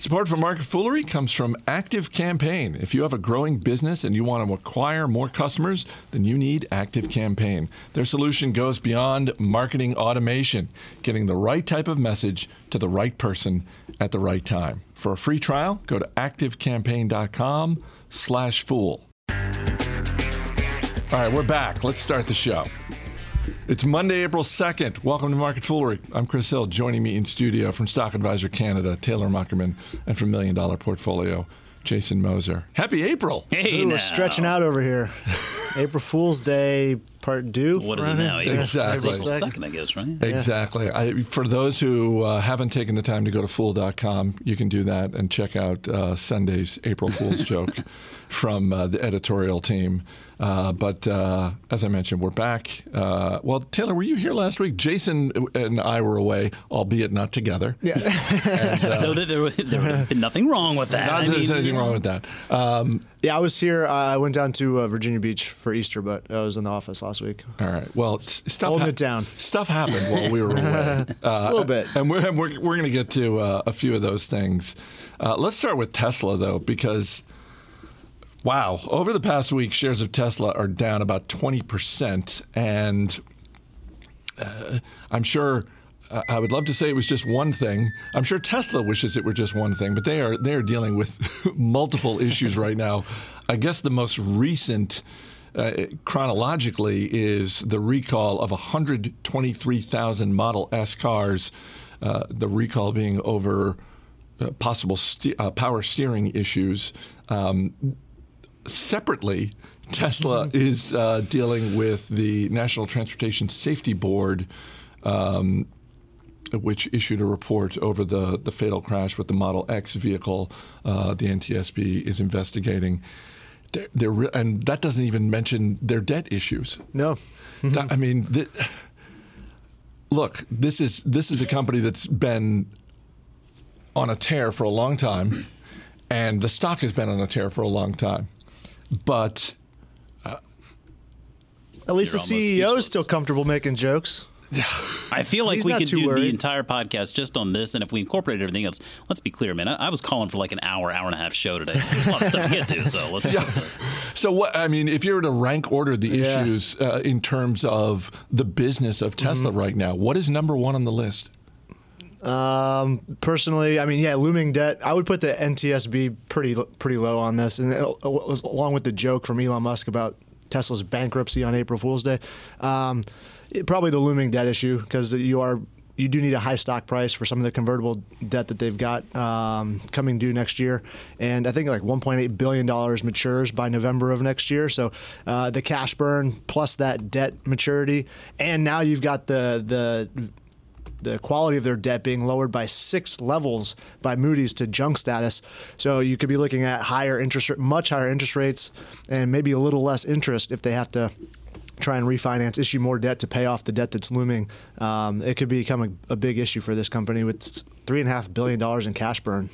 Support for Market Foolery comes from Active Campaign. If you have a growing business and you want to acquire more customers, then you need Active Campaign. Their solution goes beyond marketing automation, getting the right type of message to the right person at the right time. For a free trial, go to activecampaign.com slash fool. All right, we're back. Let's start the show. It's Monday, April 2nd. Welcome to Market Foolery. I'm Chris Hill. Joining me in studio from Stock Advisor Canada, Taylor Muckerman, and from Million Dollar Portfolio, Jason Moser. Happy April. Hey, Ooh, now. we're stretching out over here. April Fool's Day part due. What is it around now? here? April Exactly. April second, I guess, right? Exactly. I, for those who uh, haven't taken the time to go to fool.com, you can do that and check out uh, Sunday's April Fool's joke from uh, the editorial team. Uh, but uh, as I mentioned, we're back. Uh, well, Taylor, were you here last week? Jason and I were away, albeit not together. Yeah. And, uh, No, there, there, there would have been nothing wrong with that. not I that there's mean, anything you know. wrong with that. Um, yeah, I was here. Uh, I went down to uh, Virginia Beach for Easter, but I was in the office last week. all right. Well, stuff Holding it down. Stuff happened while we were away. Just a little bit. And we're, and we're, we're going to get to uh, a few of those things. Uh, let's start with Tesla, though, because, wow, over the past week, shares of Tesla are down about 20%. And uh, I'm sure. I would love to say it was just one thing. I'm sure Tesla wishes it were just one thing, but they are they are dealing with multiple issues right now. I guess the most recent, uh, chronologically, is the recall of 123,000 Model S cars. Uh, the recall being over uh, possible ste- uh, power steering issues. Um, separately, Tesla is uh, dealing with the National Transportation Safety Board, um, which issued a report over the, the fatal crash with the Model X vehicle. Uh, the NTSB is investigating. They're, they're re- and that doesn't even mention their debt issues. No. That- I mean, th- look, this is this is a company that's been on a tear for a long time, and the stock has been on a tear for a long time. But At least the CEO is still comfortable making jokes. I feel like He's we could too do the entire podcast just on this, and if we incorporate everything else, let's be clear, man. I, I was calling for like an hour, hour and a half show today. There's a lot of stuff to get to, so let's. so what? I mean, if you were to rank order the Yeah. issues uh, in terms of the business of Tesla right now, what is number one on the list? Um, personally, I mean, yeah, looming debt. I would put the NTSB pretty pretty low on this, and it, was along with the joke from Elon Musk about Tesla's bankruptcy on April Fool's Day. Um, it- probably the looming debt issue because you are you do need a high stock price for some of the convertible debt that they've got um, coming due next year, and I think like 1.8 billion dollars matures by November of next year. So uh, the cash burn plus that debt maturity, and now you've got the the the quality of their debt being lowered by six levels by Moody's to junk status. So you could be looking at higher interest, much higher interest rates, and maybe a little less interest if they have to try and refinance, issue more debt to pay off the debt that's looming. Um, it could become a, a big issue for this company with three and a half billion dollars in cash burn.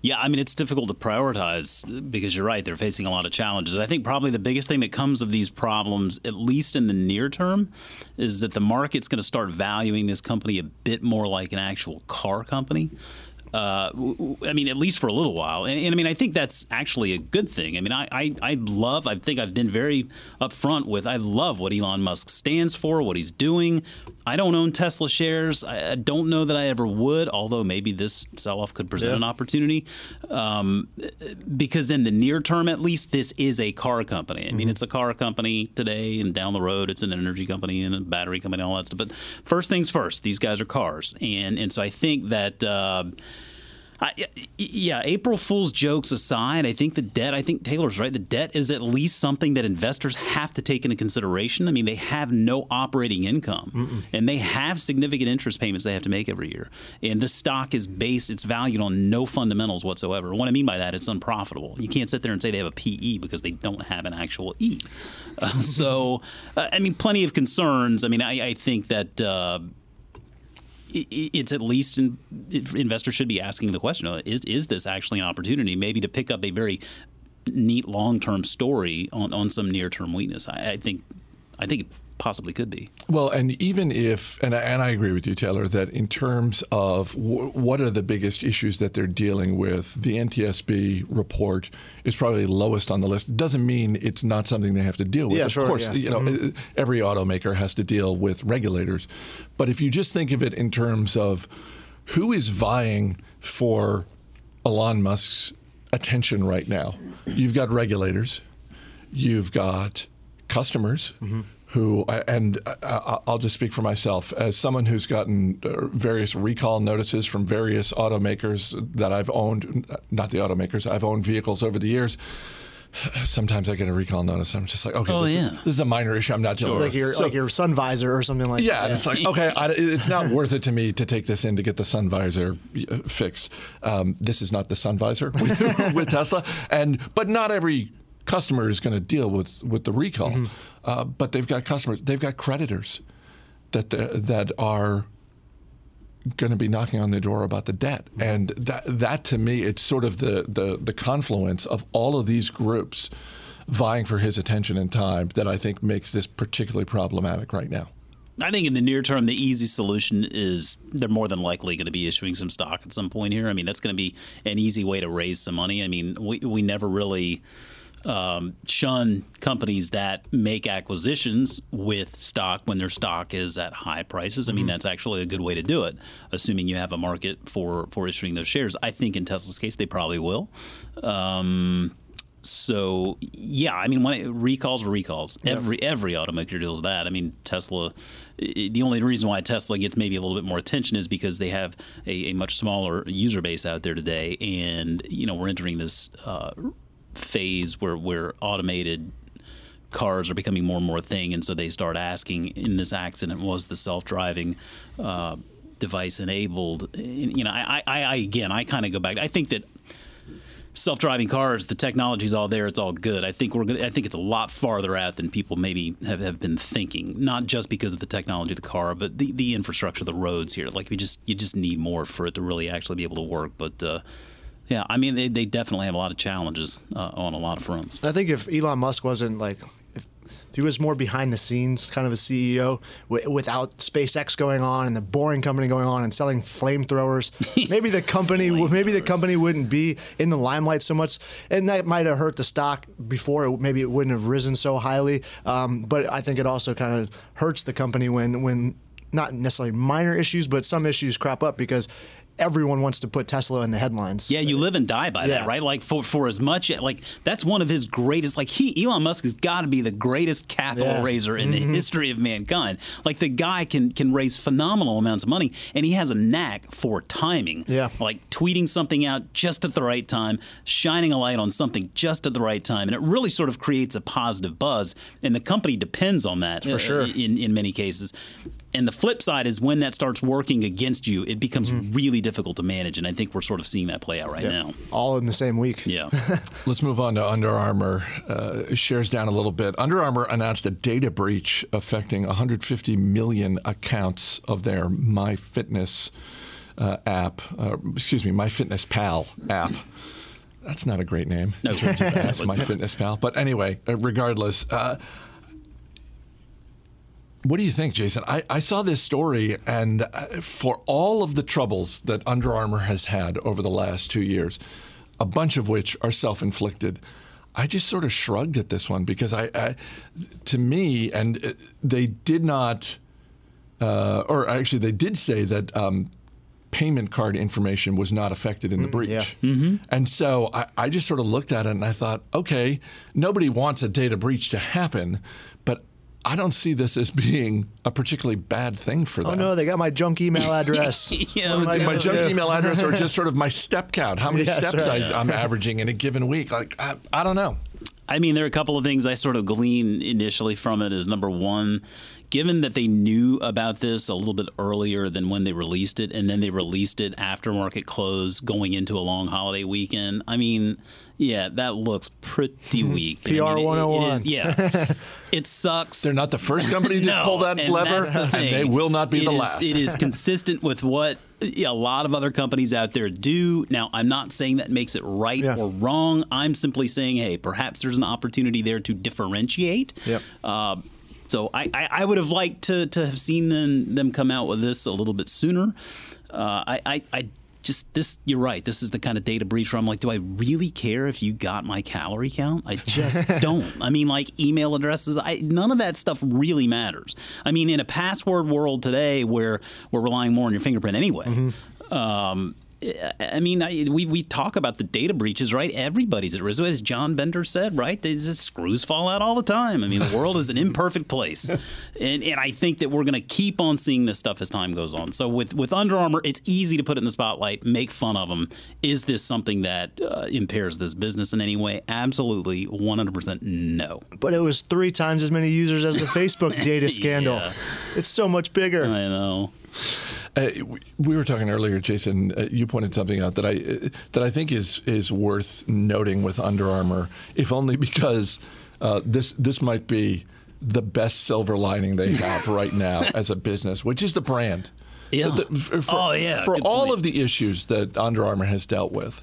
Yeah, I mean, it's difficult to prioritize because you're right. They're facing a lot of challenges. I think probably the biggest thing that comes of these problems, at least in the near term, is that the market's going to start valuing this company a bit more like an actual car company. Uh, I mean, at least for a little while. And, and I mean, I think that's actually a good thing. I mean, I, I, I love, I think I've been very upfront with, I love what Elon Musk stands for, what he's doing. I don't own Tesla shares. I, I don't know that I ever would, although maybe this sell off could present Yeah. an opportunity. Um, because in the near term, at least, this is a car company. I mean, it's a car company today, and down the road, it's an energy company and a battery company, and all that stuff. But first things first, these guys are cars, and and so I think that. Uh, I, yeah, April Fool's jokes aside, I think the debt, I think Taylor's right. The debt is at least something that investors have to take into consideration. I mean, they have no operating income and they have significant interest payments they have to make every year. And the stock is based, it's valued on no fundamentals whatsoever. What I mean by that, it's unprofitable. You can't sit there and say they have a PE because they don't have an actual E. Uh, so, uh, I mean, plenty of concerns. I mean, I, I think that. Uh, it's at least in, investors should be asking the question: uh, Is is this actually an opportunity, maybe to pick up a very neat long term story on, on some near term weakness? I, I think I think possibly could be. Well, and even if, and I, and I agree with you, Taylor, that in terms of w- what are the biggest issues that they're dealing with, the NTSB report is probably lowest on the list. Doesn't mean it's not something they have to deal with. Yeah, of sure, course, yeah. you know, Mm-hmm. every automaker has to deal with regulators. But if you just think of it in terms of who is vying for Elon Musk's attention right now, you've got regulators, you've got customers who, and I- I'll just speak for myself as someone who's gotten uh, various recall notices from various automakers that I've owned, not the automakers, I've owned vehicles over the years. Sometimes I get a recall notice. I'm just like, okay, Oh, this, yeah. is, this is a minor issue. I'm not dealing like with. your So- like your sun visor or something like yeah, that. Yeah, it's like okay, I, it's not worth it to me to take this in to get the sun visor uh, fixed. Um, this is not the sun visor with, with Tesla, and but not every customer is going to deal with with the recall. Mm-hmm. Uh, but they've got customers, they've got creditors that they're- that are going to be knocking on their door about the debt, and that that to me, it's sort of the the the confluence of all of these groups vying for his attention and time that I think makes this particularly problematic right now. I think in the near term, the easy solution is they're more than likely going to be issuing some stock at some point here. I mean, that's going to be an easy way to raise some money. I mean, we, we never really um, shun companies that make acquisitions with stock when their stock is at high prices. I mean, that's actually a good way to do it, assuming you have a market for, for issuing those shares. I think in Tesla's case, they probably will. Um, so yeah, I mean, when it, recalls are recalls. Every every automaker deals with that. I mean, Tesla. the only reason why Tesla gets maybe a little bit more attention is because they have a, a much smaller user base out there today, and you know we're entering this uh, phase where where automated cars are becoming more and more a thing, and so they start asking. In this accident, was the self driving uh, device enabled? You know, I, I, I again, I kind of go back. I think that self-driving cars, the technology's all there, it's all good. I think we're gonna, I think it's a lot farther out than people maybe have, have been thinking. Not just because of the technology of the car, but the, the infrastructure, the roads here. Like we just you just need more for it to really actually be able to work. But uh, yeah, I mean they, they definitely have a lot of challenges uh, on a lot of fronts. I think if Elon Musk wasn't like, if, if he was more behind the scenes, kind of a CEO, w- without SpaceX going on and the boring company going on and selling flamethrowers, maybe the company, w- maybe the company wouldn't be in the limelight so much, and that might have hurt the stock before. It, maybe it wouldn't have risen so highly. Um, but I think it also kind of hurts the company when when not necessarily minor issues, but some issues crop up because everyone wants to put Tesla in the headlines. Yeah, you live and die by Yeah. that, right? Like for for as much like that's one of his greatest. Like he Elon Musk has got to be the greatest capital Yeah. raiser in the mm-hmm. history of mankind. Like the guy can can raise phenomenal amounts of money, and he has a knack for timing. Yeah. like tweeting something out just at the right time, shining a light on something just at the right time, and it really sort of creates a positive buzz. And the company depends on that for sure. In in many cases. And the flip side is when that starts working against you, it becomes really difficult to manage. And I think we're sort of seeing that play out right now. all in the same week. Yeah. Let's move on to Under Armour. Uh, shares down a little bit. Under Armour announced a data breach affecting 150 million accounts of their MyFitness uh, app. Uh, excuse me, MyFitnessPal app. That's not a great name. No, in terms of apps, it's not. MyFitnessPal. But anyway, uh, regardless. Uh, what do you think, Jason? I, I saw this story, and uh, for all of the troubles that Under Armour has had over the last two years, a bunch of which are self inflicted, I just sort of shrugged at this one because I, I to me, and uh, they did not, uh, or actually, they did say that. Um, Payment card information was not affected in the breach. yeah. And so I, I just sort of looked at it and I thought, okay, nobody wants a data breach to happen, but I don't see this as being a particularly bad thing for oh, them. Oh no, they got my junk email address. Yeah, What am I my junk do? email address or just sort of my step count, how many Yeah, steps right. I, I'm averaging in a given week. Like, I, I don't know. I mean, there are a couple of things I sort of glean initially from it. Is number one, given that they knew about this a little bit earlier than when they released it, and then they released it after market close, going into a long holiday weekend. I mean, yeah, that looks pretty weak. And I PR mean, it- it 101. yeah, it sucks. They're not the first company to No, pull that and lever, that's the and they will not be It the is- last. It is consistent with what a lot of other companies out there do. Now, I'm not saying that makes it right Yeah. or wrong. I'm simply saying, hey, perhaps there's an opportunity there to differentiate. Yep. Uh, So I, I, I, would have liked to, to have seen them, them come out with this a little bit sooner. Uh, I, I, I just this you're right this is the kind of data breach where i'm like do i really care if you got my calorie count i just don't i mean like email addresses I, none of that stuff really matters i mean in a password world today where we're relying more on your fingerprint anyway mm-hmm. um, I mean, I, we, we talk about the data breaches, right? Everybody's at risk. As John Bender said, right? The screws fall out all the time. I mean, the world is an imperfect place. And, and I think that we're going to keep on seeing this stuff as time goes on. So with, with Under Armour, it's easy to put it in the spotlight, make fun of them. Is this something that uh, impairs this business in any way? Absolutely, 100% no. But it was three times as many users as the Facebook data scandal. yeah. It's so much bigger. I know. Uh, we were talking earlier, Jason. Uh, you pointed something out that I uh, that I think is is worth noting with Under Armour, if only because uh, this this might be the best silver lining they have right now as a business, which is the brand. Yeah. The, for, oh yeah. For all point. of the issues that Under Armour has dealt with,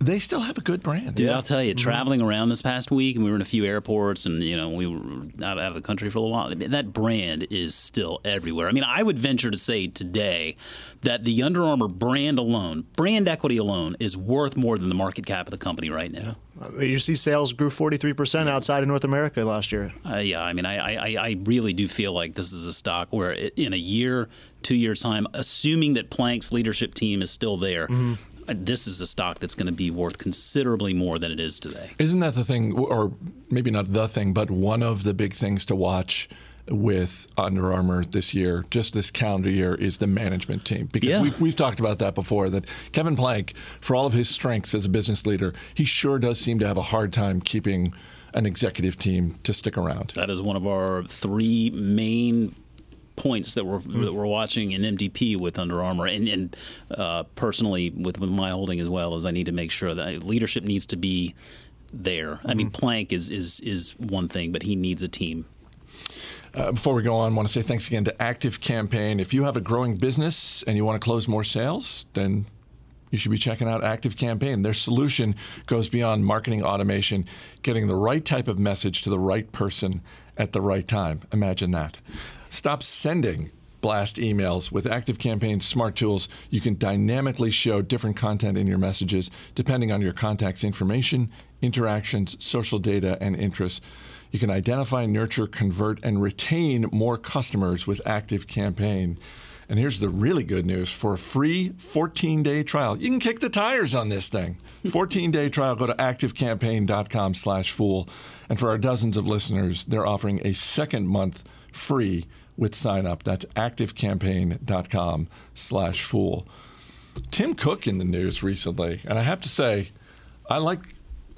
they still have a good brand. Yeah, I'll tell you, mm-hmm. traveling around this past week, and we were in a few airports, and you know, we were out, out of the country for a little while. That brand is still everywhere. I mean, I would venture to say today that the Under Armour brand alone, brand equity alone, is worth more than the market cap of the company right now. Yeah. You see, sales grew 43% outside of North America last year. Uh, yeah, I mean, I, I, I really do feel like this is a stock where in a year, two years' time, assuming that Plank's leadership team is still there, mm-hmm this is a stock that's going to be worth considerably more than it is today. Isn't that the thing, or maybe not the thing, but one of the big things to watch? with Under Armour this year, just this calendar year, is the management team. Because yeah. we've, we've talked about that before, that Kevin Plank, for all of his strengths as a business leader, he sure does seem to have a hard time keeping an executive team to stick around. That is one of our three main points that we're mm. that we're watching in MDP with Under Armour, and, and uh, personally with, with my holding as well, is I need to make sure that leadership needs to be there. Mm-hmm. I mean, mm-hmm. Plank is is is one thing, but he needs a team. Uh, before we go on, I want to say thanks again to Active Campaign. If you have a growing business and you want to close more sales, then you should be checking out Active Campaign. Their solution goes beyond marketing automation, getting the right type of message to the right person at the right time. Imagine that. Stop sending blast emails. With Active Campaign's smart tools, you can dynamically show different content in your messages depending on your contact's information, interactions, social data, and interests. You can identify, nurture, convert, and retain more customers with Active Campaign. And here's the really good news for a free 14 day trial. You can kick the tires on this thing. 14 day trial, go to activecampaign.com slash fool. And for our dozens of listeners, they're offering a second month free with sign up. That's activecampaign.com slash fool. Tim Cook in the news recently, and I have to say, I like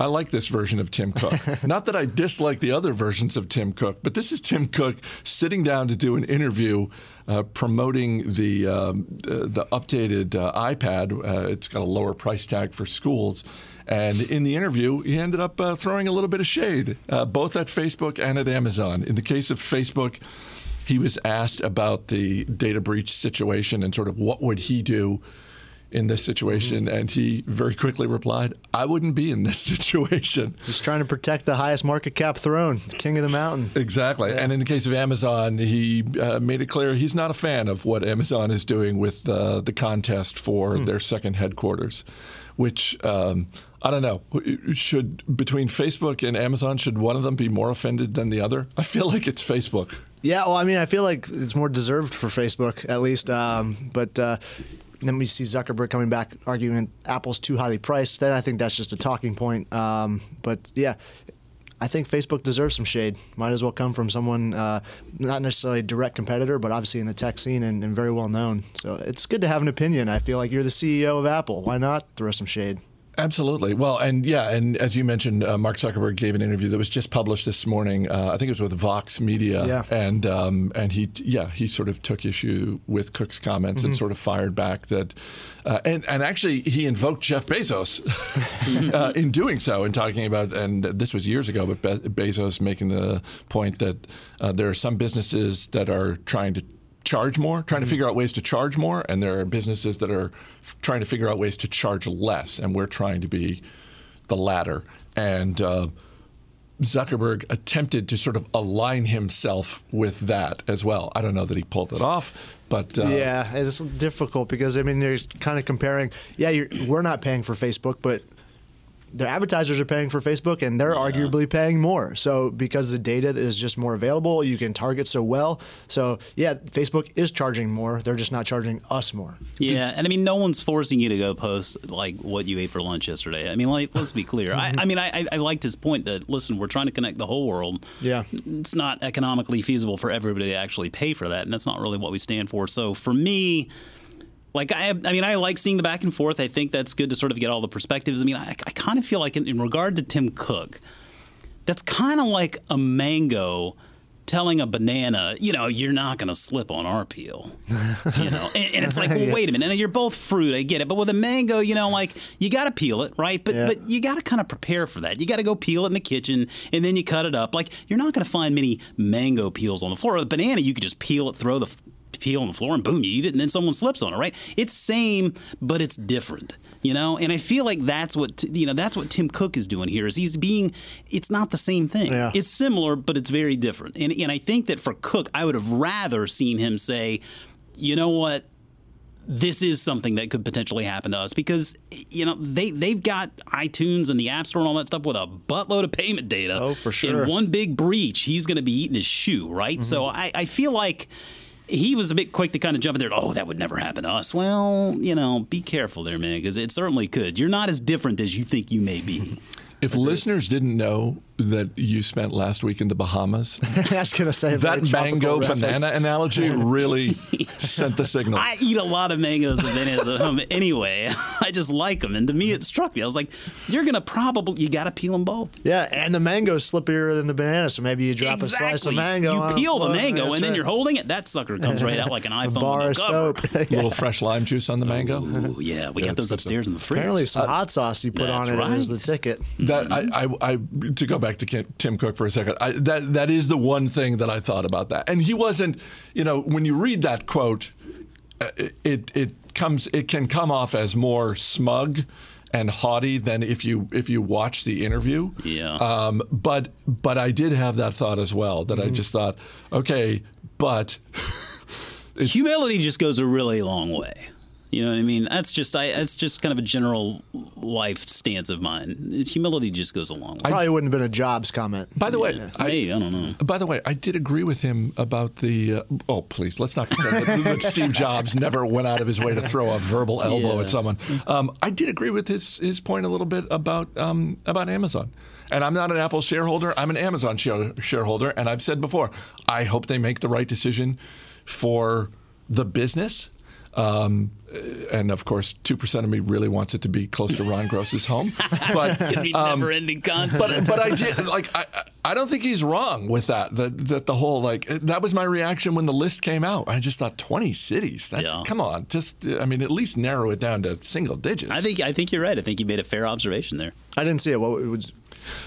I like this version of Tim Cook. Not that I dislike the other versions of Tim Cook, but this is Tim Cook sitting down to do an interview uh, promoting the um, the updated uh, iPad. Uh, it's got a lower price tag for schools. And in the interview, he ended up uh, throwing a little bit of shade, uh, both at Facebook and at Amazon. In the case of Facebook, he was asked about the data breach situation and sort of what would he do in this situation, mm-hmm. and he very quickly replied, "I wouldn't be in this situation." He's trying to protect the highest market cap throne, the king of the mountain. Exactly. Yeah. And in the case of Amazon, he uh, made it clear he's not a fan of what Amazon is doing with uh, the contest for mm. their second headquarters, which. Um, I don't know. Should between Facebook and Amazon, should one of them be more offended than the other? I feel like it's Facebook. Yeah, well, I mean, I feel like it's more deserved for Facebook, at least. Um, but uh, then we see Zuckerberg coming back arguing Apple's too highly priced. Then I think that's just a talking point. Um, but yeah, I think Facebook deserves some shade. Might as well come from someone uh, not necessarily a direct competitor, but obviously in the tech scene and, and very well known. So it's good to have an opinion. I feel like you're the CEO of Apple. Why not throw some shade? Absolutely. Well, and yeah, and as you mentioned, uh, Mark Zuckerberg gave an interview that was just published this morning. Uh, I think it was with Vox Media, yeah. and um, and he yeah he sort of took issue with Cook's comments mm-hmm. and sort of fired back that, uh, and and actually he invoked Jeff Bezos uh, in doing so and talking about and this was years ago, but Be- Bezos making the point that uh, there are some businesses that are trying to charge more, trying to mm-hmm. figure out ways to charge more, and there are businesses that are f- trying to figure out ways to charge less, and we're trying to be the latter. And uh, Zuckerberg attempted to sort of align himself with that as well. I don't know that he pulled it off, but uh, yeah, it's difficult because I mean, they're kind of comparing. Yeah, you're, we're not paying for Facebook, but the advertisers are paying for Facebook and they're yeah. arguably paying more. So because the data is just more available, you can target so well. So yeah, Facebook is charging more. They're just not charging us more. Yeah, and I mean, no one's forcing you to go post like what you ate for lunch yesterday. I mean, like let's be clear. I, I, mean, I, I liked his point that listen, we're trying to connect the whole world. Yeah, it's not economically feasible for everybody to actually pay for that, and that's not really what we stand for. So for me like I, I mean, I like seeing the back and forth. I think that's good to sort of get all the perspectives. I mean, I, I kind of feel like in, in regard to Tim Cook, that's kind of like a mango telling a banana, you know, you're not going to slip on our peel, you know, and, and it's like, well, yeah. wait a minute, you're both fruit, I get it, but with a mango, you know, like you got to peel it, right? But yeah. but you got to kind of prepare for that. You got to go peel it in the kitchen, and then you cut it up. Like you're not going to find many mango peels on the floor. With a banana, you could just peel it, throw the peel on the floor and boom, you eat it, and then someone slips on it, right? It's same, but it's different, you know. And I feel like that's what you know. That's what Tim Cook is doing here. Is he's being? It's not the same thing. Yeah. It's similar, but it's very different. And and I think that for Cook, I would have rather seen him say, you know what, this is something that could potentially happen to us because you know they they've got iTunes and the App Store and all that stuff with a buttload of payment data. Oh, for sure. In one big breach, he's going to be eating his shoe, right? Mm-hmm. So I, I feel like he was a bit quick to kind of jump in there. Oh, that would never happen to us. Well, you know, be careful there, man, because it certainly could. You're not as different as you think you may be. If listeners didn't know that you spent last week in the Bahamas, I was going to say that mango banana analogy really sent the signal. I eat a lot of mangoes and bananas at home anyway. I just like them, and to me, it struck me. I was like, "You're going to probably you got to peel them both." Yeah, and the mango's slipperier than the banana, so maybe you drop exactly. a slice of mango. You peel the mango, and right. then you're holding it. That sucker comes right out like an iPhone. A bar of soap. A little fresh lime juice on the mango. Ooh, yeah, we yeah, got those upstairs in the fridge. Apparently, some uh, hot sauce you put on it right. is the ticket. That I I, I, to go back to Tim Cook for a second. I, that that is the one thing that I thought about that, and he wasn't. You know, when you read that quote, uh, it it comes it can come off as more smug and haughty than if you if you watch the interview. Yeah. Um, but but I did have that thought as well that mm-hmm. I just thought, okay, but humility just goes a really long way. You know what I mean? That's just I. That's just kind of a general life stance of mine. Humility just goes a long way. Probably wouldn't have been a Jobs comment. By the way, yeah. I, I don't know. By the way, I did agree with him about the. Uh, oh, please, let's not pretend that, that, Steve Jobs never went out of his way to throw a verbal elbow yeah. at someone. Um, I did agree with his his point a little bit about um, about Amazon. And I'm not an Apple shareholder. I'm an Amazon share, shareholder. And I've said before, I hope they make the right decision for the business um, and of course, two percent of me really wants it to be close to Ron Gross's home. But it's gonna be um, never-ending content. But, but I did like I, I don't think he's wrong with that. That that the whole like that was my reaction when the list came out. I just thought twenty cities. That's yeah. come on, just I mean at least narrow it down to single digits. I think I think you're right. I think you made a fair observation there. I didn't see it. What was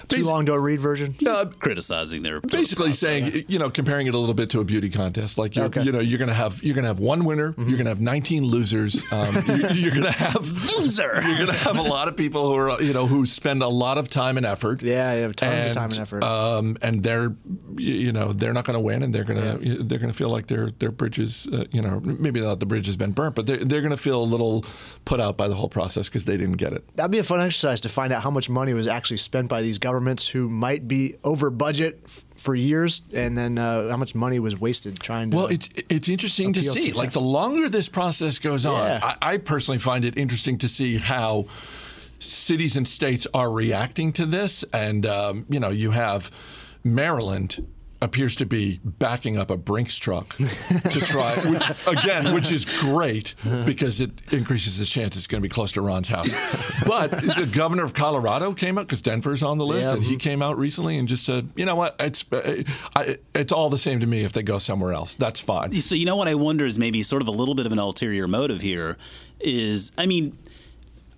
too long to read version? Uh, criticizing their basically saying you know comparing it a little bit to a beauty contest. Like you're, okay. you know you're gonna have you're gonna have one winner. Mm-hmm. You're gonna have 19 losers. Um, you're, you're, gonna have loser. You're gonna have a lot of people who are you know who spend a lot of time and effort. Yeah, you have tons and, of time and effort. Um, and they're you know they're not gonna win, and they're gonna yeah. they're gonna feel like their their bridges uh, you know maybe not the bridge has been burnt, but they're they're gonna feel a little put out by the whole process because they didn't get it. That'd be a fun exercise to find out how much money was actually spent by these governments who might be over budget f- for years, and then uh, how much money was wasted trying to. Well, it's it's interesting to see. To like the longer this process goes on, yeah. I, I personally find it interesting to see how cities and states are reacting to this, and um, you know, you have Maryland appears to be backing up a Brinks truck to try, which again, which is great because it increases the chance it's going to be close to Ron's house. But the governor of Colorado came out because Denver's on the list, yeah. and he came out recently and just said, you know what, it's uh, it's all the same to me if they go somewhere else. That's fine. So you know what I wonder is maybe sort of a little bit of an ulterior motive here. Is I mean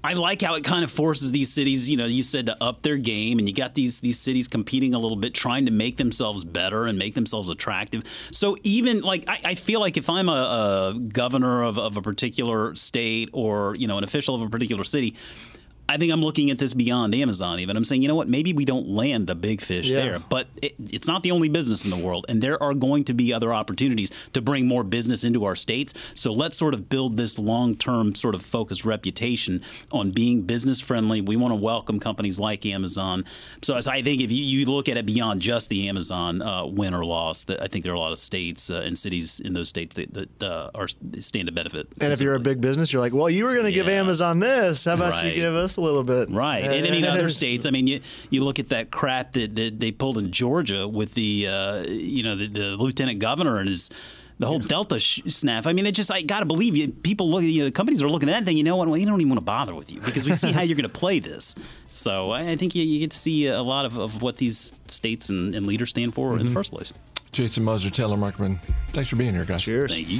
I like how it kind of forces these cities, you know, you said to up their game, and you got these these cities competing a little bit, trying to make themselves better and make themselves attractive. So even like I, I feel like if I'm a, a governor of, of a particular state or you know an official of a particular city, I think I'm looking at this beyond Amazon. Even I'm saying, you know what? Maybe we don't land the big fish Yeah. there, but it, it's not the only business in the world, and there are going to be other opportunities to bring more business into our states. So let's sort of build this long-term sort of focused reputation on being business friendly. We want to welcome companies like Amazon. So as I think if you, you look at it beyond just the Amazon uh, win or loss, that I think there are a lot of states uh, and cities in those states that, that uh, are stand to benefit. And if you're a big business, you're like, well, you were going to give Amazon this. How about you give us a little bit? Right, and I mean other Yes. states. I mean, you you look at that crap that, that they pulled in Georgia with the uh, you know the, the lieutenant governor and his the whole Delta sh- snap. I mean, it just I gotta believe you. People look, you know, companies are looking at that thing. You know what? Well, you don't even want to bother with you because we see how you're going to play this. So I, I think you, you get to see a lot of, of what these states and, and leaders stand for Mm-hmm. in the first place. Jason Moser, Taylor Muckerman, thanks for being here, guys. Cheers. Thank you.